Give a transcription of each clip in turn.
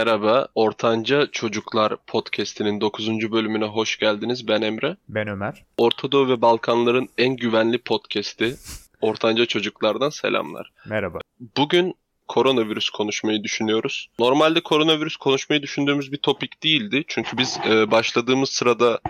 Merhaba, Ortanca Çocuklar Podcast'inin 9. bölümüne hoş geldiniz. Ben Emre. Ben Ömer. Orta Doğu ve Balkanların en güvenli podcast'i Ortanca Çocuklardan selamlar. Merhaba. Bugün koronavirüs konuşmayı düşünüyoruz. Normalde koronavirüs konuşmayı düşündüğümüz bir topik değildi. Çünkü biz e, başladığımız sırada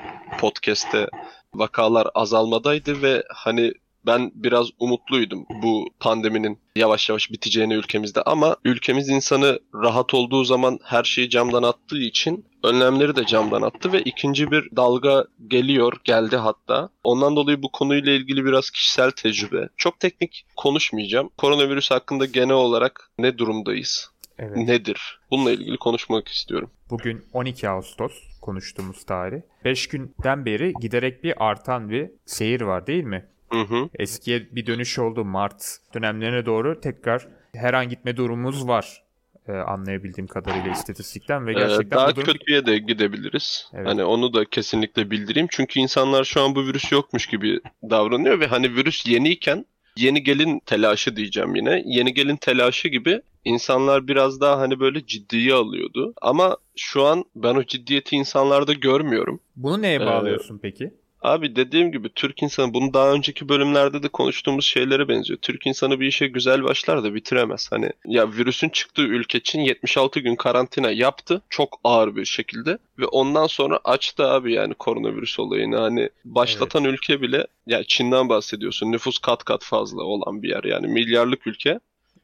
podcast'te vakalar azalmadaydı ve hani ben biraz umutluydum bu pandeminin yavaş yavaş biteceğine ülkemizde ama ülkemiz insanı rahat olduğu zaman her şeyi camdan attığı için önlemleri de camdan attı ve ikinci bir dalga geliyor, geldi hatta. Ondan dolayı bu konuyla ilgili biraz kişisel tecrübe. Çok teknik konuşmayacağım. Koronavirüs hakkında genel olarak ne durumdayız? Evet. Nedir? Bununla ilgili konuşmak istiyorum. Bugün 12 Ağustos konuştuğumuz tarih. 5 günden beri giderek bir artan bir seyir var değil mi? Hı hı. Eskiye bir dönüş oldu Mart dönemlerine doğru tekrar her an gitme durumumuz var e, anlayabildiğim kadarıyla istatistikten ve Ee, gerçekten daha bu durum... kötüye de gidebiliriz. Evet. Hani onu da kesinlikle bildireyim. Çünkü insanlar şu an bu virüs yokmuş gibi davranıyor ve hani virüs yeniyken yeni gelin telaşı diyeceğim yine. Yeni gelin telaşı gibi insanlar biraz daha hani böyle ciddiye alıyordu. Ama şu an ben o ciddiyeti insanlarda görmüyorum. Bunu neye Ee, bağlıyorsun peki? Abi dediğim gibi Türk insanı bunu daha önceki bölümlerde de konuştuğumuz şeylere benziyor. Türk insanı bir işe güzel başlar da bitiremez. Hani ya virüsün çıktığı ülke için 76 gün karantina yaptı çok ağır bir şekilde ve ondan sonra açtı abi yani koronavirüs olayını. Hani başlatan ülke bile ya Çin'den bahsediyorsun. Nüfus kat kat fazla olan bir yer yani milyarlık ülke.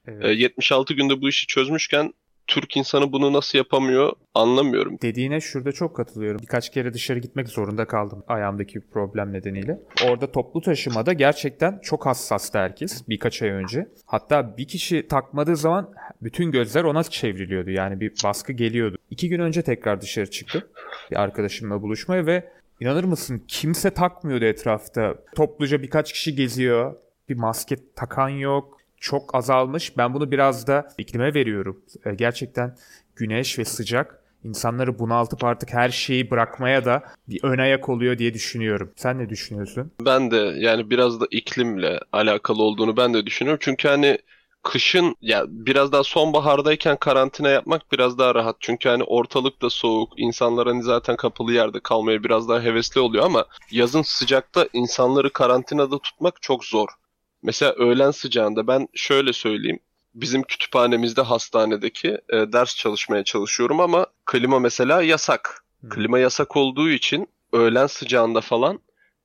Evet. E, 76 günde bu işi çözmüşken Türk insanı bunu nasıl yapamıyor anlamıyorum. Dediğine şurada çok katılıyorum. Birkaç kere dışarı gitmek zorunda kaldım ayağımdaki problem nedeniyle. Orada toplu taşımada gerçekten çok hassastı herkes birkaç ay önce. Hatta bir kişi takmadığı zaman bütün gözler ona çevriliyordu. Yani bir baskı geliyordu. İki gün önce tekrar dışarı çıktım bir arkadaşımla buluşmaya ve inanır mısın kimse takmıyordu etrafta. Topluca birkaç kişi geziyor. Bir maske takan yok. Çok azalmış. Ben bunu biraz da iklime veriyorum. E, Gerçekten güneş ve sıcak insanları bunaltıp artık her şeyi bırakmaya da bir ön ayak oluyor diye düşünüyorum. Sen ne düşünüyorsun? Ben de yani biraz da iklimle alakalı olduğunu ben de düşünüyorum. Çünkü hani kışın ya biraz daha sonbahardayken karantina yapmak biraz daha rahat. Çünkü hani ortalık da soğuk. İnsanlar hani zaten kapalı yerde kalmaya biraz daha hevesli oluyor ama yazın sıcakta insanları karantinada tutmak çok zor. Mesela öğlen sıcağında ben şöyle söyleyeyim. Bizim kütüphanemizde hastanedeki e, ders çalışmaya çalışıyorum ama klima mesela yasak. Klima yasak olduğu için öğlen sıcağında falan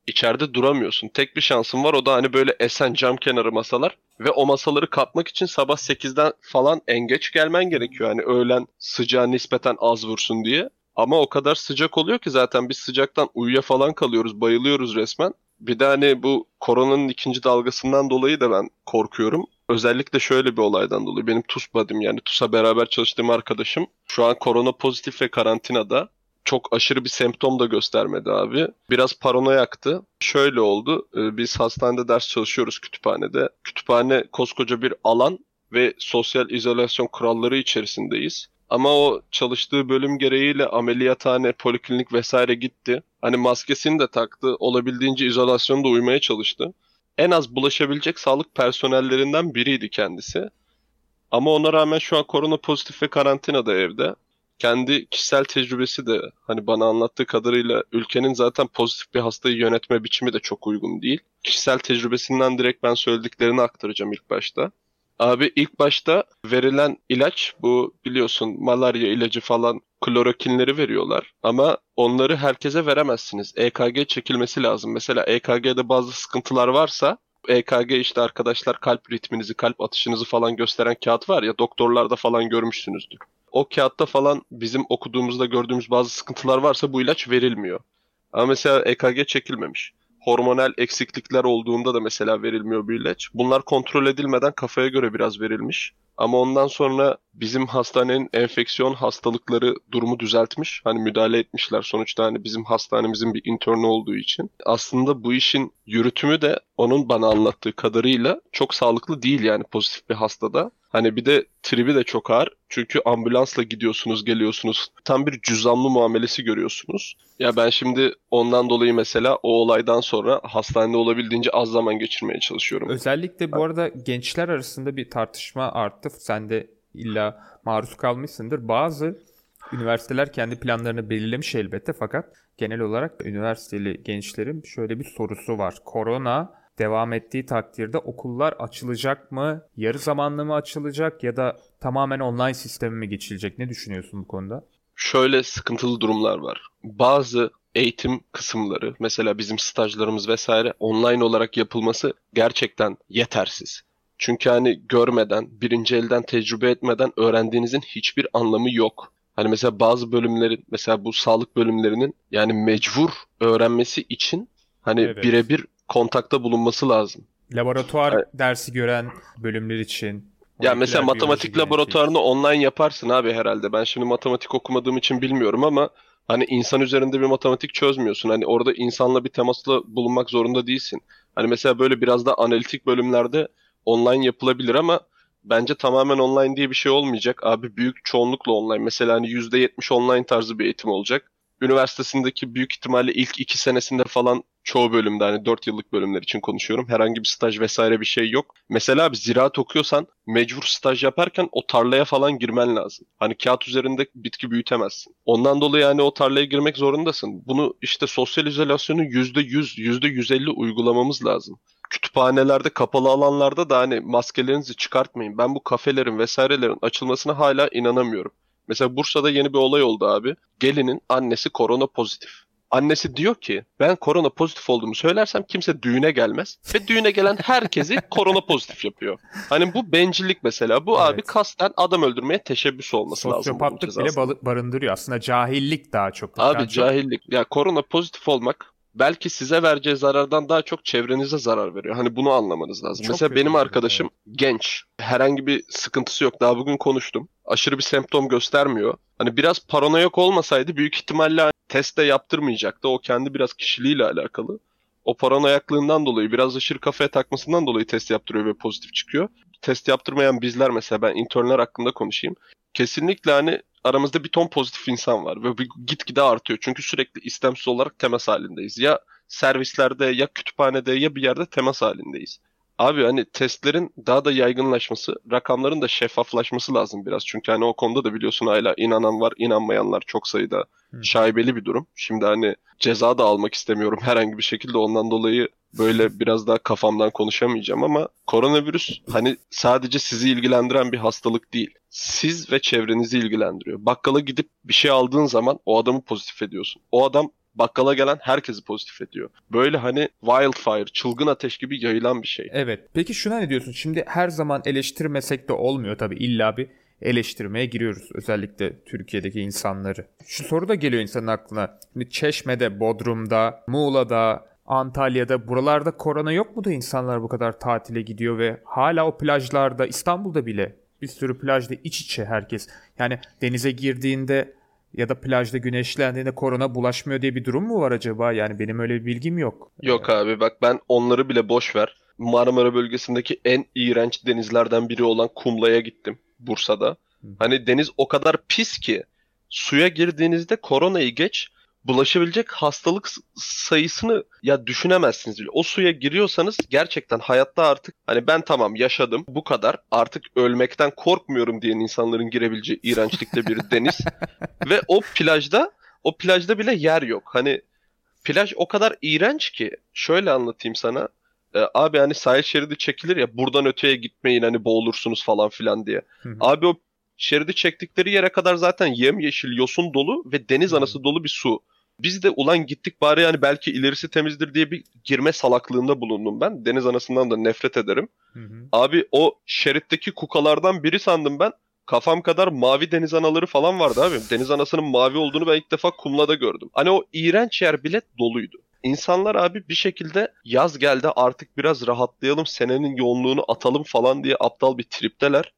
içeride duramıyorsun. Tek bir şansın var o da hani böyle esen cam kenarı masalar ve o masaları kapmak için sabah 8'den falan en geç gelmen gerekiyor. Hani öğlen sıcağı nispeten az vursun diye. Ama o kadar sıcak oluyor ki zaten biz sıcaktan uyuya falan kalıyoruz, bayılıyoruz resmen. Bir de hani bu koronanın ikinci dalgasından dolayı da ben korkuyorum. Özellikle şöyle bir olaydan dolayı. Benim TUS buddy'm yani TUS'a beraber çalıştığım arkadaşım şu an korona pozitif ve karantinada çok aşırı bir semptom da göstermedi abi. Biraz paranoyaktı. Şöyle oldu. e, Biz hastanede ders çalışıyoruz kütüphanede. Kütüphane koskoca bir alan ve sosyal izolasyon kuralları içerisindeyiz. Ama o çalıştığı bölüm gereğiyle ameliyathane, poliklinik vesaire gitti. Hani maskesini de taktı. Olabildiğince izolasyonda uymaya çalıştı. En az bulaşabilecek sağlık personellerinden biriydi kendisi. Ama ona rağmen şu an korona pozitif ve karantinada evde kendi kişisel tecrübesi de hani bana anlattığı kadarıyla ülkenin zaten pozitif bir hastayı yönetme biçimi de çok uygun değil. Kişisel tecrübesinden direkt ben söylediklerini aktaracağım ilk başta. Abi ilk başta verilen ilaç bu biliyorsun malarya ilacı falan klorokinleri veriyorlar ama onları herkese veremezsiniz. EKG çekilmesi lazım. Mesela EKG'de bazı sıkıntılar varsa EKG işte arkadaşlar kalp ritminizi, kalp atışınızı falan gösteren kağıt var ya doktorlarda falan görmüşsünüzdür. O kağıtta falan bizim okuduğumuzda gördüğümüz bazı sıkıntılar varsa bu ilaç verilmiyor. Ama mesela EKG çekilmemiş. Hormonal eksiklikler olduğunda da mesela verilmiyor bu ilaç. Bunlar kontrol edilmeden kafaya göre biraz verilmiş. Ama ondan sonra bizim hastanenin enfeksiyon hastalıkları durumu düzeltmiş. Hani müdahale etmişler sonuçta hani bizim hastanemizin bir interni olduğu için. Aslında bu işin yürütümü de onun bana anlattığı kadarıyla çok sağlıklı değil yani pozitif bir hastada. Hani bir de tribi de çok ağır. Çünkü ambulansla gidiyorsunuz, geliyorsunuz. Tam bir cüzdanlı muamelesi görüyorsunuz. Ya ben şimdi ondan dolayı mesela o olaydan sonra hastanede olabildiğince az zaman geçirmeye çalışıyorum. Özellikle bu arada gençler arasında bir tartışma arttı. Sen de illa maruz kalmışsındır. Bazı Üniversiteler kendi planlarını belirlemiş elbette fakat genel olarak üniversiteli gençlerin şöyle bir sorusu var. Korona devam ettiği takdirde okullar açılacak mı? Yarı zamanlı mı açılacak ya da tamamen online sisteme mi geçilecek? Ne düşünüyorsun bu konuda? Şöyle sıkıntılı durumlar var. Bazı eğitim kısımları, mesela bizim stajlarımız vesaire online olarak yapılması gerçekten yetersiz. Çünkü hani görmeden, birinci elden tecrübe etmeden öğrendiğinizin hiçbir anlamı yok. Hani mesela bazı bölümlerin, mesela bu sağlık bölümlerinin yani mecbur öğrenmesi için hani Evet. birebir kontakta bulunması lazım. Laboratuvar Evet. dersi gören bölümler için. Ya mesela matematik laboratuvarını online yaparsın abi herhalde. Ben şimdi matematik okumadığım için bilmiyorum ama hani insan üzerinde bir matematik çözmüyorsun. Hani orada insanla bir temasla bulunmak zorunda değilsin. Hani mesela böyle biraz da analitik bölümlerde online yapılabilir ama bence tamamen online diye bir şey olmayacak. Abi büyük çoğunlukla online. Mesela hani %70 online tarzı bir eğitim olacak. Üniversitesindeki büyük ihtimalle ilk iki senesinde falan çoğu bölümde hani 4 yıllık bölümler için konuşuyorum. Herhangi bir staj vesaire bir şey yok. Mesela bir ziraat okuyorsan mecbur staj yaparken o tarlaya falan girmen lazım. Hani kağıt üzerinde bitki büyütemezsin. Ondan dolayı yani o tarlaya girmek zorundasın. Bunu işte sosyal izolasyonu %100, %150 uygulamamız lazım. Kütüphanelerde, kapalı alanlarda da hani maskelerinizi çıkartmayın. Ben bu kafelerin vesairelerin açılmasına hala inanamıyorum. Mesela Bursa'da yeni bir olay oldu abi. Gelinin annesi korona pozitif. Annesi diyor ki ben korona pozitif olduğumu söylersem kimse düğüne gelmez. Ve düğüne gelen herkesi korona pozitif yapıyor. Hani bu bencillik mesela. Bu Evet. abi kasten adam öldürmeye teşebbüs olması lazım. Sosyopatlık bile barındırıyor. Aslında cahillik daha çok. Abi çok- cahillik. Ya korona pozitif olmak belki size vereceği zarardan daha çok çevrenize zarar veriyor. Hani bunu anlamanız lazım. Çok Mesela benim durum, arkadaşım genç. Herhangi bir sıkıntısı yok. Daha bugün konuştum. Aşırı bir semptom göstermiyor. Hani biraz paranoyak olmasaydı büyük ihtimalle test de yaptırmayacaktı. O kendi biraz kişiliğiyle alakalı. O paranoyaklığından dolayı biraz aşırı kafaya takmasından dolayı test yaptırıyor ve pozitif çıkıyor. Test yaptırmayan bizler mesela ben internler hakkında konuşayım. Kesinlikle hani aramızda bir ton pozitif insan var ve bu gitgide artıyor. Çünkü sürekli istemsiz olarak temas halindeyiz. Ya servislerde ya kütüphanede ya bir yerde temas halindeyiz. Abi hani testlerin daha da yaygınlaşması, rakamların da şeffaflaşması lazım biraz. Çünkü hani o konuda da biliyorsun hala inanan var, inanmayanlar çok sayıda Hı. şaibeli bir durum. Şimdi hani ceza da almak istemiyorum herhangi bir şekilde ondan dolayı böyle biraz daha kafamdan konuşamayacağım ama koronavirüs hani sadece sizi ilgilendiren bir hastalık değil. Siz ve çevrenizi ilgilendiriyor. Bakkala gidip bir şey aldığın zaman o adamı pozitif ediyorsun. O adam bakkala gelen herkesi pozitif ediyor. Böyle hani wildfire, çılgın ateş gibi yayılan bir şey. Evet. Peki şuna ne diyorsun? Şimdi her zaman eleştirmesek de olmuyor tabii. İlla bir eleştirmeye giriyoruz. Özellikle Türkiye'deki insanları. Şu soru da geliyor insanın aklına. Şimdi Çeşme'de, Bodrum'da, Muğla'da, Antalya'da buralarda korona yok mu da insanlar bu kadar tatile gidiyor ve hala o plajlarda İstanbul'da bile bir sürü plajda iç içe herkes. Yani denize girdiğinde ya da plajda güneşlendiğinde korona bulaşmıyor diye bir durum mu var acaba? Yani benim öyle bir bilgim yok. Yok abi bak ben onları bile boş ver. Marmara bölgesindeki en iğrenç denizlerden biri olan Kumla'ya gittim Bursa'da. Hani deniz o kadar pis ki suya girdiğinizde koronayı geç bulaşabilecek hastalık sayısını ya düşünemezsiniz bile. O suya giriyorsanız gerçekten hayatta artık hani ben tamam yaşadım bu kadar artık ölmekten korkmuyorum diyen insanların girebileceği iğrençlikte bir deniz. Ve o plajda o plajda bile yer yok. Hani plaj o kadar iğrenç ki şöyle anlatayım sana. Ee, abi hani sahil şeridi çekilir ya buradan öteye gitmeyin hani boğulursunuz falan filan diye. Abi o şeridi çektikleri yere kadar zaten yemyeşil yosun dolu ve deniz anası dolu bir su. Biz de ulan gittik bari yani belki ilerisi temizdir diye bir girme salaklığında bulundum ben. Deniz anasından da nefret ederim. Hı hı. Abi o şeritteki kukalardan biri sandım ben. Kafam kadar mavi deniz anaları falan vardı abi. Deniz anasının mavi olduğunu ben ilk defa kumlada gördüm. Hani o iğrenç yer bile doluydu. İnsanlar abi bir şekilde yaz geldi artık biraz rahatlayalım senenin yoğunluğunu atalım falan diye aptal bir tripteler.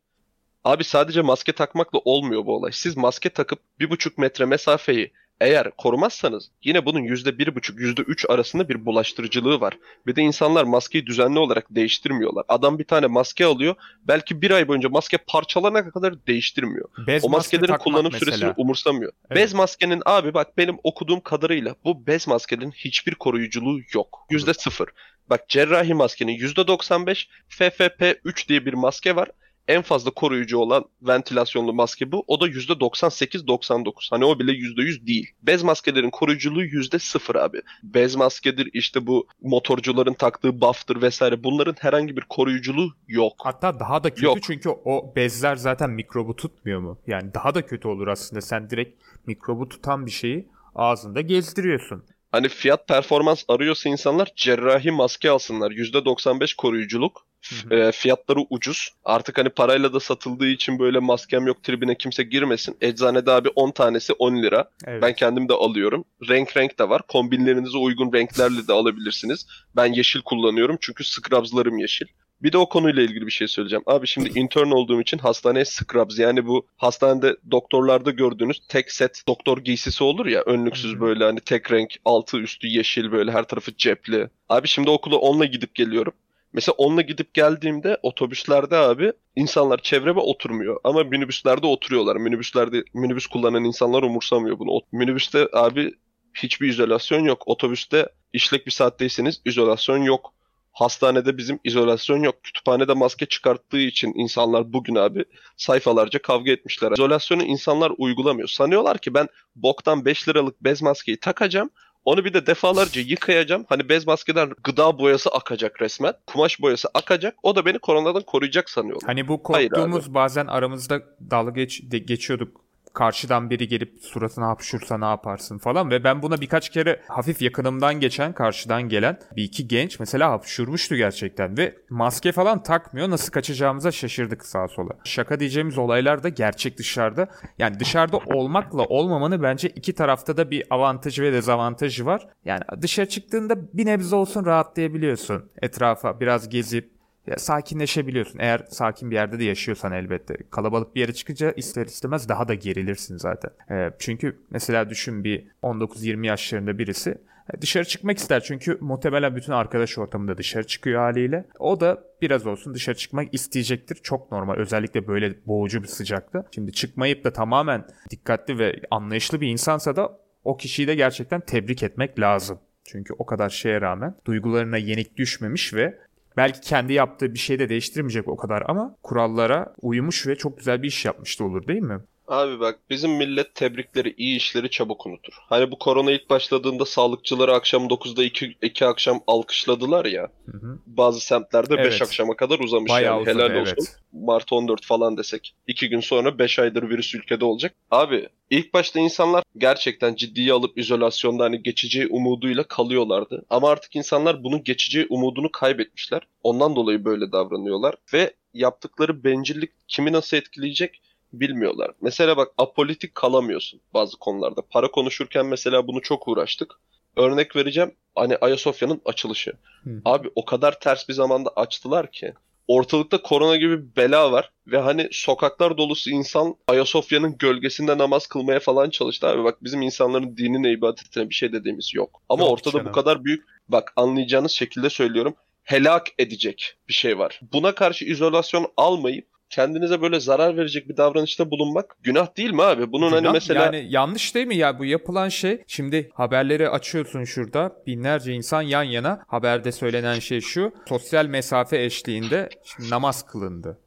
Abi sadece maske takmakla olmuyor bu olay. Siz maske takıp bir buçuk metre mesafeyi eğer korumazsanız yine bunun yüzde bir buçuk, yüzde üç arasında bir bulaştırıcılığı var. Bir de insanlar maskeyi düzenli olarak değiştirmiyorlar. Adam bir tane maske alıyor. Belki bir ay boyunca maske parçalanana kadar değiştirmiyor. Bez O maske maskelerin kullanım mesela. süresini umursamıyor. Evet. Bez maskenin abi bak benim okuduğum kadarıyla bu bez maskenin hiçbir koruyuculuğu yok. Yüzde sıfır. Bak cerrahi maskenin yüzde 95 FFP3 diye bir maske var. En fazla koruyucu olan ventilasyonlu maske bu. O da %98-99. Hani o bile %100 değil. Bez maskelerin koruyuculuğu %0 abi. Bez maskedir işte bu motorcuların taktığı buff'tır vesaire. Bunların herhangi bir koruyuculuğu yok. Hatta daha da kötü Yok. çünkü o bezler zaten mikrobu tutmuyor mu? Yani daha da kötü olur aslında. Sen direkt mikrobu tutan bir şeyi ağzında gezdiriyorsun. Hani fiyat performans arıyorsa insanlar cerrahi maske alsınlar. %95 koruyuculuk. E, fiyatları ucuz. Artık hani parayla da satıldığı için böyle maskem yok tribine kimse girmesin. Eczanede abi 10 tanesi 10 lira. Evet. Ben kendim de alıyorum. Renk renk de var. Kombinlerinize uygun renklerle de alabilirsiniz. Ben yeşil kullanıyorum çünkü scrubs'larım yeşil. Bir de o konuyla ilgili bir şey söyleyeceğim. Abi şimdi intern olduğum için hastaneye scrubs yani bu hastanede doktorlarda gördüğünüz tek set doktor giysisi olur ya önlüksüz böyle hani tek renk altı üstü yeşil böyle her tarafı cepli. Abi şimdi okula onunla gidip geliyorum. Mesela onunla gidip geldiğimde otobüslerde abi insanlar çevreme oturmuyor ama minibüslerde oturuyorlar. Minibüslerde minibüs kullanan insanlar umursamıyor bunu. Minibüste abi hiçbir izolasyon yok. Otobüste işlek bir saatteyseniz izolasyon yok. Hastanede bizim izolasyon yok. Kütüphanede maske çıkarttığı için insanlar bugün abi sayfalarca kavga etmişler. İzolasyonu insanlar uygulamıyor. Sanıyorlar ki ben boktan 5 liralık bez maskeyi takacağım. Onu bir de defalarca yıkayacağım. Hani bez maskeden gıda boyası akacak resmen. Kumaş boyası akacak. O da beni koronadan koruyacak sanıyorlar. Hani bu korktuğumuz bazen aramızda dalga geç, de- geçiyorduk. Karşıdan biri gelip suratına hapşursa ne yaparsın falan ve ben buna birkaç kere hafif yakınımdan geçen karşıdan gelen bir iki genç mesela hapşurmuştu gerçekten ve maske falan takmıyor nasıl kaçacağımıza şaşırdık sağa sola. Şaka diyeceğimiz olaylar da gerçek dışarıda yani dışarıda olmakla olmamanın bence iki tarafta da bir avantajı ve dezavantajı var. Yani dışarı çıktığında bir nebze olsun rahatlayabiliyorsun etrafa biraz gezip ya sakinleşebiliyorsun. Eğer sakin bir yerde de yaşıyorsan elbette. Kalabalık bir yere çıkınca ister istemez daha da gerilirsin zaten. Ee, çünkü mesela düşün bir 19-20 yaşlarında birisi e, dışarı çıkmak ister. Çünkü muhtemelen bütün arkadaş ortamında dışarı çıkıyor haliyle. O da biraz olsun dışarı çıkmak isteyecektir. Çok normal. Özellikle böyle boğucu bir sıcakta. Şimdi çıkmayıp da tamamen dikkatli ve anlayışlı bir insansa da o kişiyi de gerçekten tebrik etmek lazım. Çünkü o kadar şeye rağmen duygularına yenik düşmemiş ve belki kendi yaptığı bir şey de değiştirmeyecek o kadar ama kurallara uymuş ve çok güzel bir iş yapmıştı olur değil mi? Abi bak bizim millet tebrikleri, iyi işleri çabuk unutur. Hani bu korona ilk başladığında sağlıkçıları akşam 9'da 2, 2 akşam alkışladılar ya. Hı hı. Bazı semtlerde 5 Evet. akşama kadar uzamış Bayağı yani. uzadı, Helal evet. olsun. Mart 14 falan desek. 2 gün sonra 5 aydır virüs ülkede olacak. Abi ilk başta insanlar gerçekten ciddiye alıp izolasyonda hani geçici umuduyla kalıyorlardı. Ama artık insanlar bunun geçici umudunu kaybetmişler. Ondan dolayı böyle davranıyorlar. Ve yaptıkları bencillik kimi nasıl etkileyecek bilmiyorlar. Mesela bak apolitik kalamıyorsun bazı konularda. Para konuşurken mesela bunu çok uğraştık. Örnek vereceğim. Hani Ayasofya'nın açılışı. Hı. Abi o kadar ters bir zamanda açtılar ki. Ortalıkta korona gibi bir bela var ve hani sokaklar dolusu insan Ayasofya'nın gölgesinde namaz kılmaya falan çalıştı abi. Bak bizim insanların dinine, ibadetine bir şey dediğimiz yok. Ama Yok ortada bu kadar büyük, bak anlayacağınız şekilde söylüyorum, helak edecek bir şey var. Buna karşı izolasyon almayıp kendinize böyle zarar verecek bir davranışta bulunmak günah değil mi abi? Bunun hani Günah, mesela Yani yanlış değil mi ya bu yapılan şey? Şimdi haberleri açıyorsun şurada. Binlerce insan yan yana. Haberde söylenen şey şu. Sosyal mesafe eşliğinde şimdi namaz kılındı.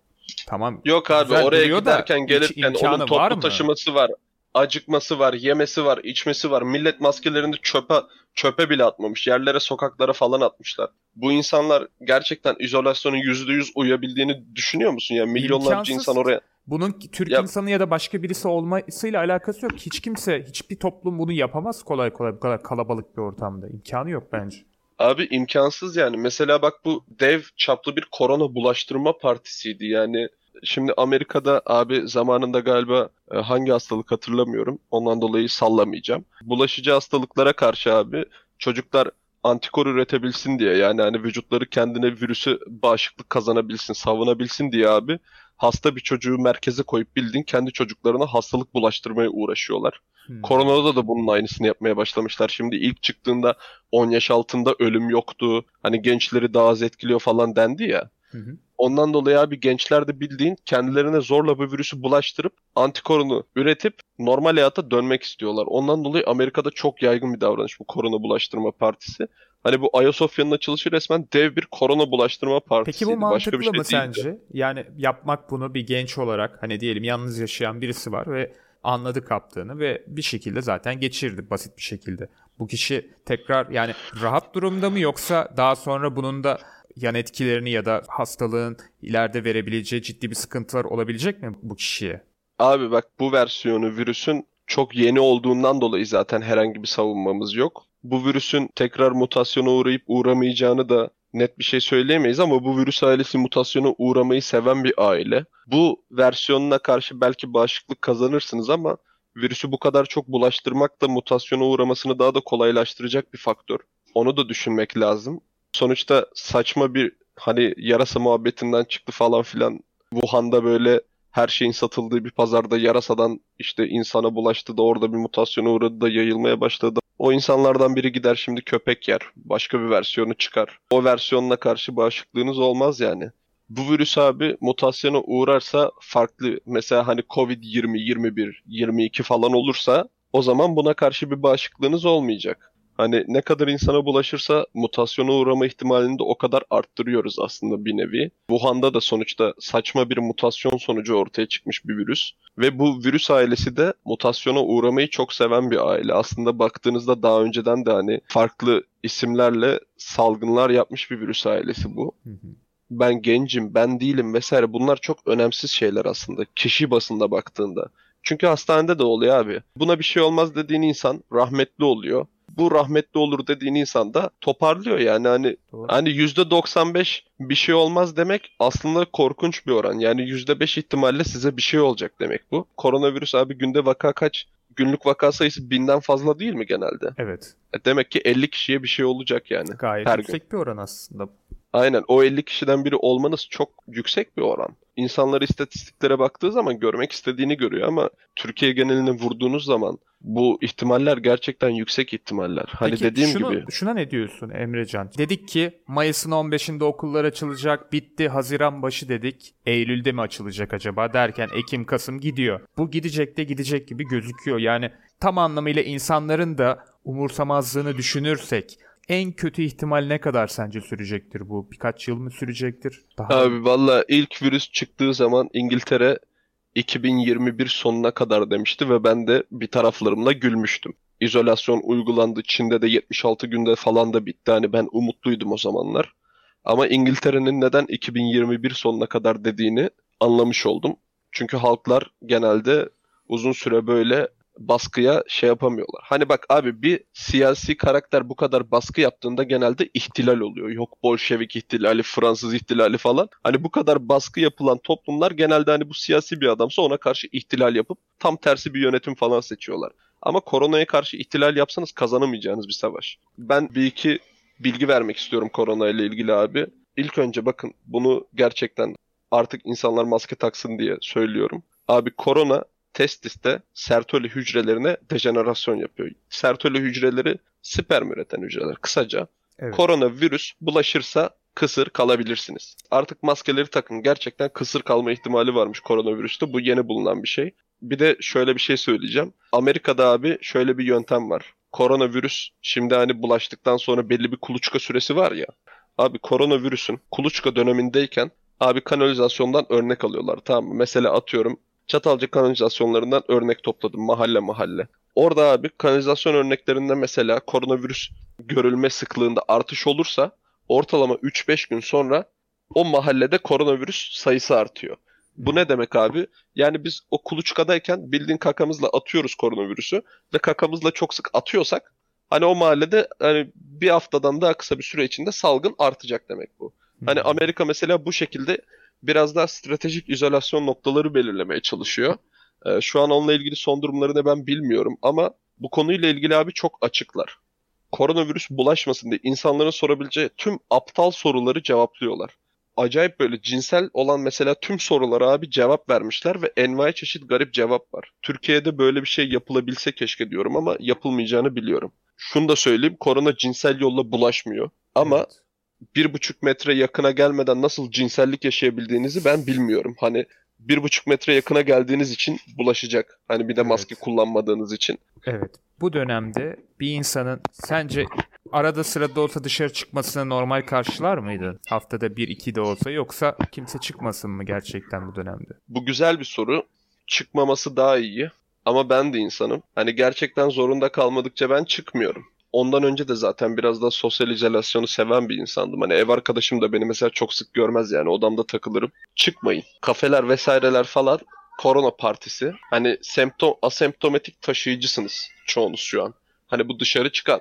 Tamam. Yok abi güzel oraya da giderken hiç gelirken onun var toplu mı? taşıması var. Acıkması var, yemesi var, içmesi var. Millet maskelerini çöpe çöpe bile atmamış. Yerlere, sokaklara falan atmışlar. Bu insanlar gerçekten izolasyonun %100 uyabildiğini düşünüyor musun? Yani milyonlarca insan oraya Bunun Türk Ya- insanı ya da başka birisi olmasıyla alakası yok. Hiç kimse, hiçbir toplum bunu yapamaz kolay kolay bu kadar kalabalık bir ortamda. İmkanı yok bence. Abi imkansız yani. Mesela bak bu dev çaplı bir korona bulaştırma partisiydi. Yani şimdi Amerika'da abi zamanında galiba e, hangi hastalık hatırlamıyorum. Ondan dolayı sallamayacağım. Bulaşıcı hastalıklara karşı abi çocuklar antikor üretebilsin diye yani hani vücutları kendine virüsü bağışıklık kazanabilsin, savunabilsin diye abi hasta bir çocuğu merkeze koyup bildiğin kendi çocuklarına hastalık bulaştırmaya uğraşıyorlar. Hmm. Koronada da bunun aynısını yapmaya başlamışlar. Şimdi ilk çıktığında 10 yaş altında ölüm yoktu. Hani gençleri daha az etkiliyor falan dendi ya. Hı hı. Ondan dolayı abi gençler de bildiğin kendilerine zorla bu virüsü bulaştırıp antikoronu üretip normal hayata dönmek istiyorlar. Ondan dolayı Amerika'da çok yaygın bir davranış bu korona bulaştırma partisi. Hani bu Ayasofya'nın açılışı resmen dev bir korona bulaştırma partisiydi. Peki bu Başka mantıklı bir şey mı değildi. sence? Yani yapmak bunu bir genç olarak hani diyelim yalnız yaşayan birisi var ve anladı kaptığını ve bir şekilde zaten geçirdi basit bir şekilde. Bu kişi tekrar yani rahat durumda mı yoksa daha sonra bunun da yan etkilerini ya da hastalığın ileride verebileceği ciddi bir sıkıntılar olabilecek mi bu kişiye? Abi bak bu versiyonu virüsün çok yeni olduğundan dolayı zaten herhangi bir savunmamız yok. Bu virüsün tekrar mutasyona uğrayıp uğramayacağını da net bir şey söyleyemeyiz ama bu virüs ailesi mutasyona uğramayı seven bir aile. Bu versiyonuna karşı belki bağışıklık kazanırsınız ama virüsü bu kadar çok bulaştırmak da mutasyona uğramasını daha da kolaylaştıracak bir faktör. Onu da düşünmek lazım. Sonuçta saçma bir hani yarasa muhabbetinden çıktı falan filan. Wuhan'da böyle her şeyin satıldığı bir pazarda yarasadan işte insana bulaştı da orada bir mutasyona uğradı da yayılmaya başladı. O insanlardan biri gider şimdi köpek yer. Başka bir versiyonu çıkar. O versiyonuna karşı bağışıklığınız olmaz yani. Bu virüs abi mutasyona uğrarsa farklı mesela hani Covid 20, 21, 22 falan olursa o zaman buna karşı bir bağışıklığınız olmayacak. Hani ne kadar insana bulaşırsa mutasyona uğrama ihtimalini de o kadar arttırıyoruz aslında bir nevi. Wuhan'da da sonuçta saçma bir mutasyon sonucu ortaya çıkmış bir virüs. Ve bu virüs ailesi de mutasyona uğramayı çok seven bir aile. Aslında baktığınızda daha önceden de hani farklı isimlerle salgınlar yapmış bir virüs ailesi bu. Hı hı. Ben gencim, ben değilim vesaire bunlar çok önemsiz şeyler aslında kişi basında baktığında. Çünkü hastanede de oluyor abi. Buna bir şey olmaz dediğin insan rahmetli oluyor. Bu rahmetli olur dediğin insan da toparlıyor yani hani Doğru. hani %95 bir şey olmaz demek aslında korkunç bir oran. Yani %5 ihtimalle size bir şey olacak demek bu. Koronavirüs abi günde vaka kaç? Günlük vaka sayısı binden fazla değil mi genelde? Evet. E Demek ki 50 kişiye bir şey olacak yani. Gayet Her gün. yüksek bir oran aslında. Aynen o 50 kişiden biri olmanız çok yüksek bir oran. İnsanlar istatistiklere baktığı zaman görmek istediğini görüyor ama Türkiye geneline vurduğunuz zaman bu ihtimaller gerçekten yüksek ihtimaller. Hani Peki dediğim şunu, gibi Şuna ne diyorsun Emrecan? Dedik ki Mayıs'ın 15'inde okullar açılacak. Bitti. Haziran başı dedik. Eylül'de mi açılacak acaba derken Ekim, Kasım gidiyor. Bu gidecek de gidecek gibi gözüküyor. Yani tam anlamıyla insanların da umursamazlığını düşünürsek en kötü ihtimal ne kadar sence sürecektir bu? Birkaç yıl mı sürecektir? Daha Abi valla ilk virüs çıktığı zaman İngiltere 2021 sonuna kadar demişti ve ben de bir taraflarımla gülmüştüm. İzolasyon uygulandı. Çin'de de 76 günde falan da bitti. Hani ben umutluydum o zamanlar. Ama İngiltere'nin neden 2021 sonuna kadar dediğini anlamış oldum. Çünkü halklar genelde uzun süre böyle baskıya şey yapamıyorlar. Hani bak abi bir siyasi karakter bu kadar baskı yaptığında genelde ihtilal oluyor. Yok Bolşevik ihtilali, Fransız ihtilali falan. Hani bu kadar baskı yapılan toplumlar genelde hani bu siyasi bir adamsa ona karşı ihtilal yapıp tam tersi bir yönetim falan seçiyorlar. Ama koronaya karşı ihtilal yapsanız kazanamayacağınız bir savaş. Ben bir iki bilgi vermek istiyorum korona ile ilgili abi. İlk önce bakın bunu gerçekten artık insanlar maske taksın diye söylüyorum. Abi korona testiste sertoli hücrelerine dejenerasyon yapıyor. Sertoli hücreleri sperm üreten hücreler. Kısaca Evet. koronavirüs bulaşırsa kısır kalabilirsiniz. Artık maskeleri takın. Gerçekten kısır kalma ihtimali varmış koronavirüste. Bu yeni bulunan bir şey. Bir de şöyle bir şey söyleyeceğim. Amerika'da abi şöyle bir yöntem var. Koronavirüs şimdi hani bulaştıktan sonra belli bir kuluçka süresi var ya. Abi koronavirüsün kuluçka dönemindeyken abi kanalizasyondan örnek alıyorlar tamam mı? Mesela atıyorum Çatalca kanalizasyonlarından örnek topladım mahalle mahalle. Orada abi kanalizasyon örneklerinde mesela koronavirüs görülme sıklığında artış olursa ortalama 3-5 gün sonra o mahallede koronavirüs sayısı artıyor. Bu ne demek abi? Yani biz o kuluçkadayken bildiğin kakamızla atıyoruz koronavirüsü ve kakamızla çok sık atıyorsak hani o mahallede hani bir haftadan daha kısa bir süre içinde salgın artacak demek bu. Hani Amerika mesela bu şekilde biraz daha stratejik izolasyon noktaları belirlemeye çalışıyor. Ee, şu an onunla ilgili son durumlarını ben bilmiyorum ama bu konuyla ilgili abi çok açıklar. Koronavirüs bulaşmasın diye insanların sorabileceği tüm aptal soruları cevaplıyorlar. Acayip böyle cinsel olan mesela tüm sorulara abi cevap vermişler ve envai çeşit garip cevap var. Türkiye'de böyle bir şey yapılabilse keşke diyorum ama yapılmayacağını biliyorum. Şunu da söyleyeyim korona cinsel yolla bulaşmıyor ama Evet. Bir buçuk metre yakına gelmeden nasıl cinsellik yaşayabildiğinizi ben bilmiyorum. Hani bir buçuk metre yakına geldiğiniz için bulaşacak. Hani bir de maske Evet. kullanmadığınız için. Evet. Bu dönemde bir insanın sence arada sırada olsa dışarı çıkmasını normal karşılar mıydın? Haftada bir iki de olsa yoksa kimse çıkmasın mı gerçekten bu dönemde? Bu güzel bir soru. Çıkmaması daha iyi. Ama ben de insanım. Hani gerçekten zorunda kalmadıkça ben çıkmıyorum. Ondan önce de zaten biraz daha sosyal izolasyonu seven bir insandım. Hani ev arkadaşım da beni mesela çok sık görmez yani odamda takılırım. Çıkmayın. Kafeler vesaireler falan korona partisi. Hani semptom asemptomatik taşıyıcısınız çoğunuz şu an. Hani bu dışarı çıkan.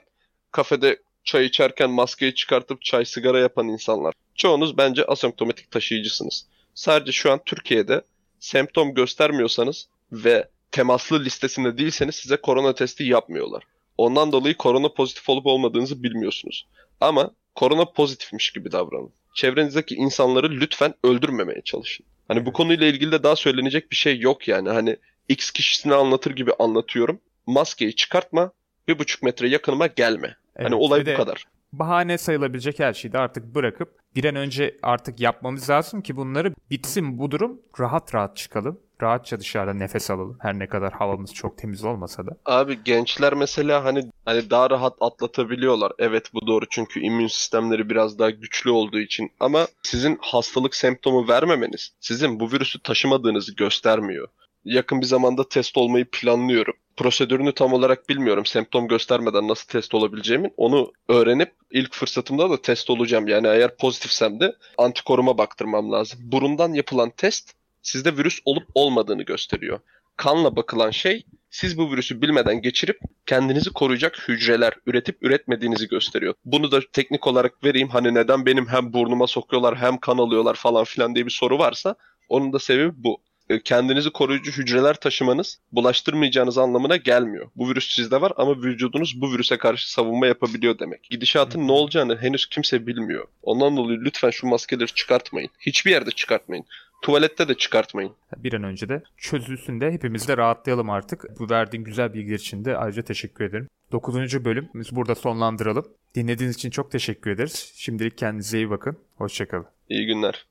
Kafede çay içerken maskeyi çıkartıp çay sigara yapan insanlar. Çoğunuz bence asemptomatik taşıyıcısınız. Sadece şu an Türkiye'de semptom göstermiyorsanız ve temaslı listesinde değilseniz size korona testi yapmıyorlar. Ondan dolayı korona pozitif olup olmadığınızı bilmiyorsunuz. Ama korona pozitifmiş gibi davranın. Çevrenizdeki insanları lütfen öldürmemeye çalışın. Hani bu konuyla ilgili de daha söylenecek bir şey yok yani. Hani X kişisini anlatır gibi anlatıyorum. Maskeyi çıkartma, bir buçuk metre yakınıma gelme. Evet, Hani olay bu kadar. Bahane sayılabilecek her şeyi de artık bırakıp bir an önce artık yapmamız lazım ki bunları bitsin bu durum rahat rahat çıkalım. Rahatça dışarıda nefes alalım. Her ne kadar havamız çok temiz olmasa da. Abi gençler mesela hani hani daha rahat atlatabiliyorlar. Evet bu doğru çünkü immün sistemleri biraz daha güçlü olduğu için. Ama sizin hastalık semptomu vermemeniz sizin bu virüsü taşımadığınızı göstermiyor. Yakın bir zamanda test olmayı planlıyorum. Prosedürünü tam olarak bilmiyorum. Semptom göstermeden nasıl test olabileceğimin. Onu öğrenip ilk fırsatımda da test olacağım. Yani eğer pozitifsem de antikoruma baktırmam lazım. Burundan yapılan test sizde virüs olup olmadığını gösteriyor. Kanla bakılan şey siz bu virüsü bilmeden geçirip kendinizi koruyacak hücreler üretip üretmediğinizi gösteriyor. Bunu da teknik olarak vereyim. Hani neden benim hem burnuma sokuyorlar hem kan alıyorlar falan filan diye bir soru varsa onun da sebebi bu. E, Kendinizi koruyucu hücreler taşımanız bulaştırmayacağınız anlamına gelmiyor. Bu virüs sizde var ama vücudunuz bu virüse karşı savunma yapabiliyor demek. Gidişatın ne olacağını henüz kimse bilmiyor. Ondan dolayı lütfen şu maskeleri çıkartmayın. Hiçbir yerde çıkartmayın. Tuvalette de çıkartmayın. Bir an önce de çözülsün de hepimiz de rahatlayalım artık. Bu verdiğin güzel bilgiler için de ayrıca teşekkür ederim. 9. bölümümüzü burada sonlandıralım. Dinlediğiniz için çok teşekkür ederiz. Şimdilik kendinize iyi bakın. Hoşçakalın. İyi günler.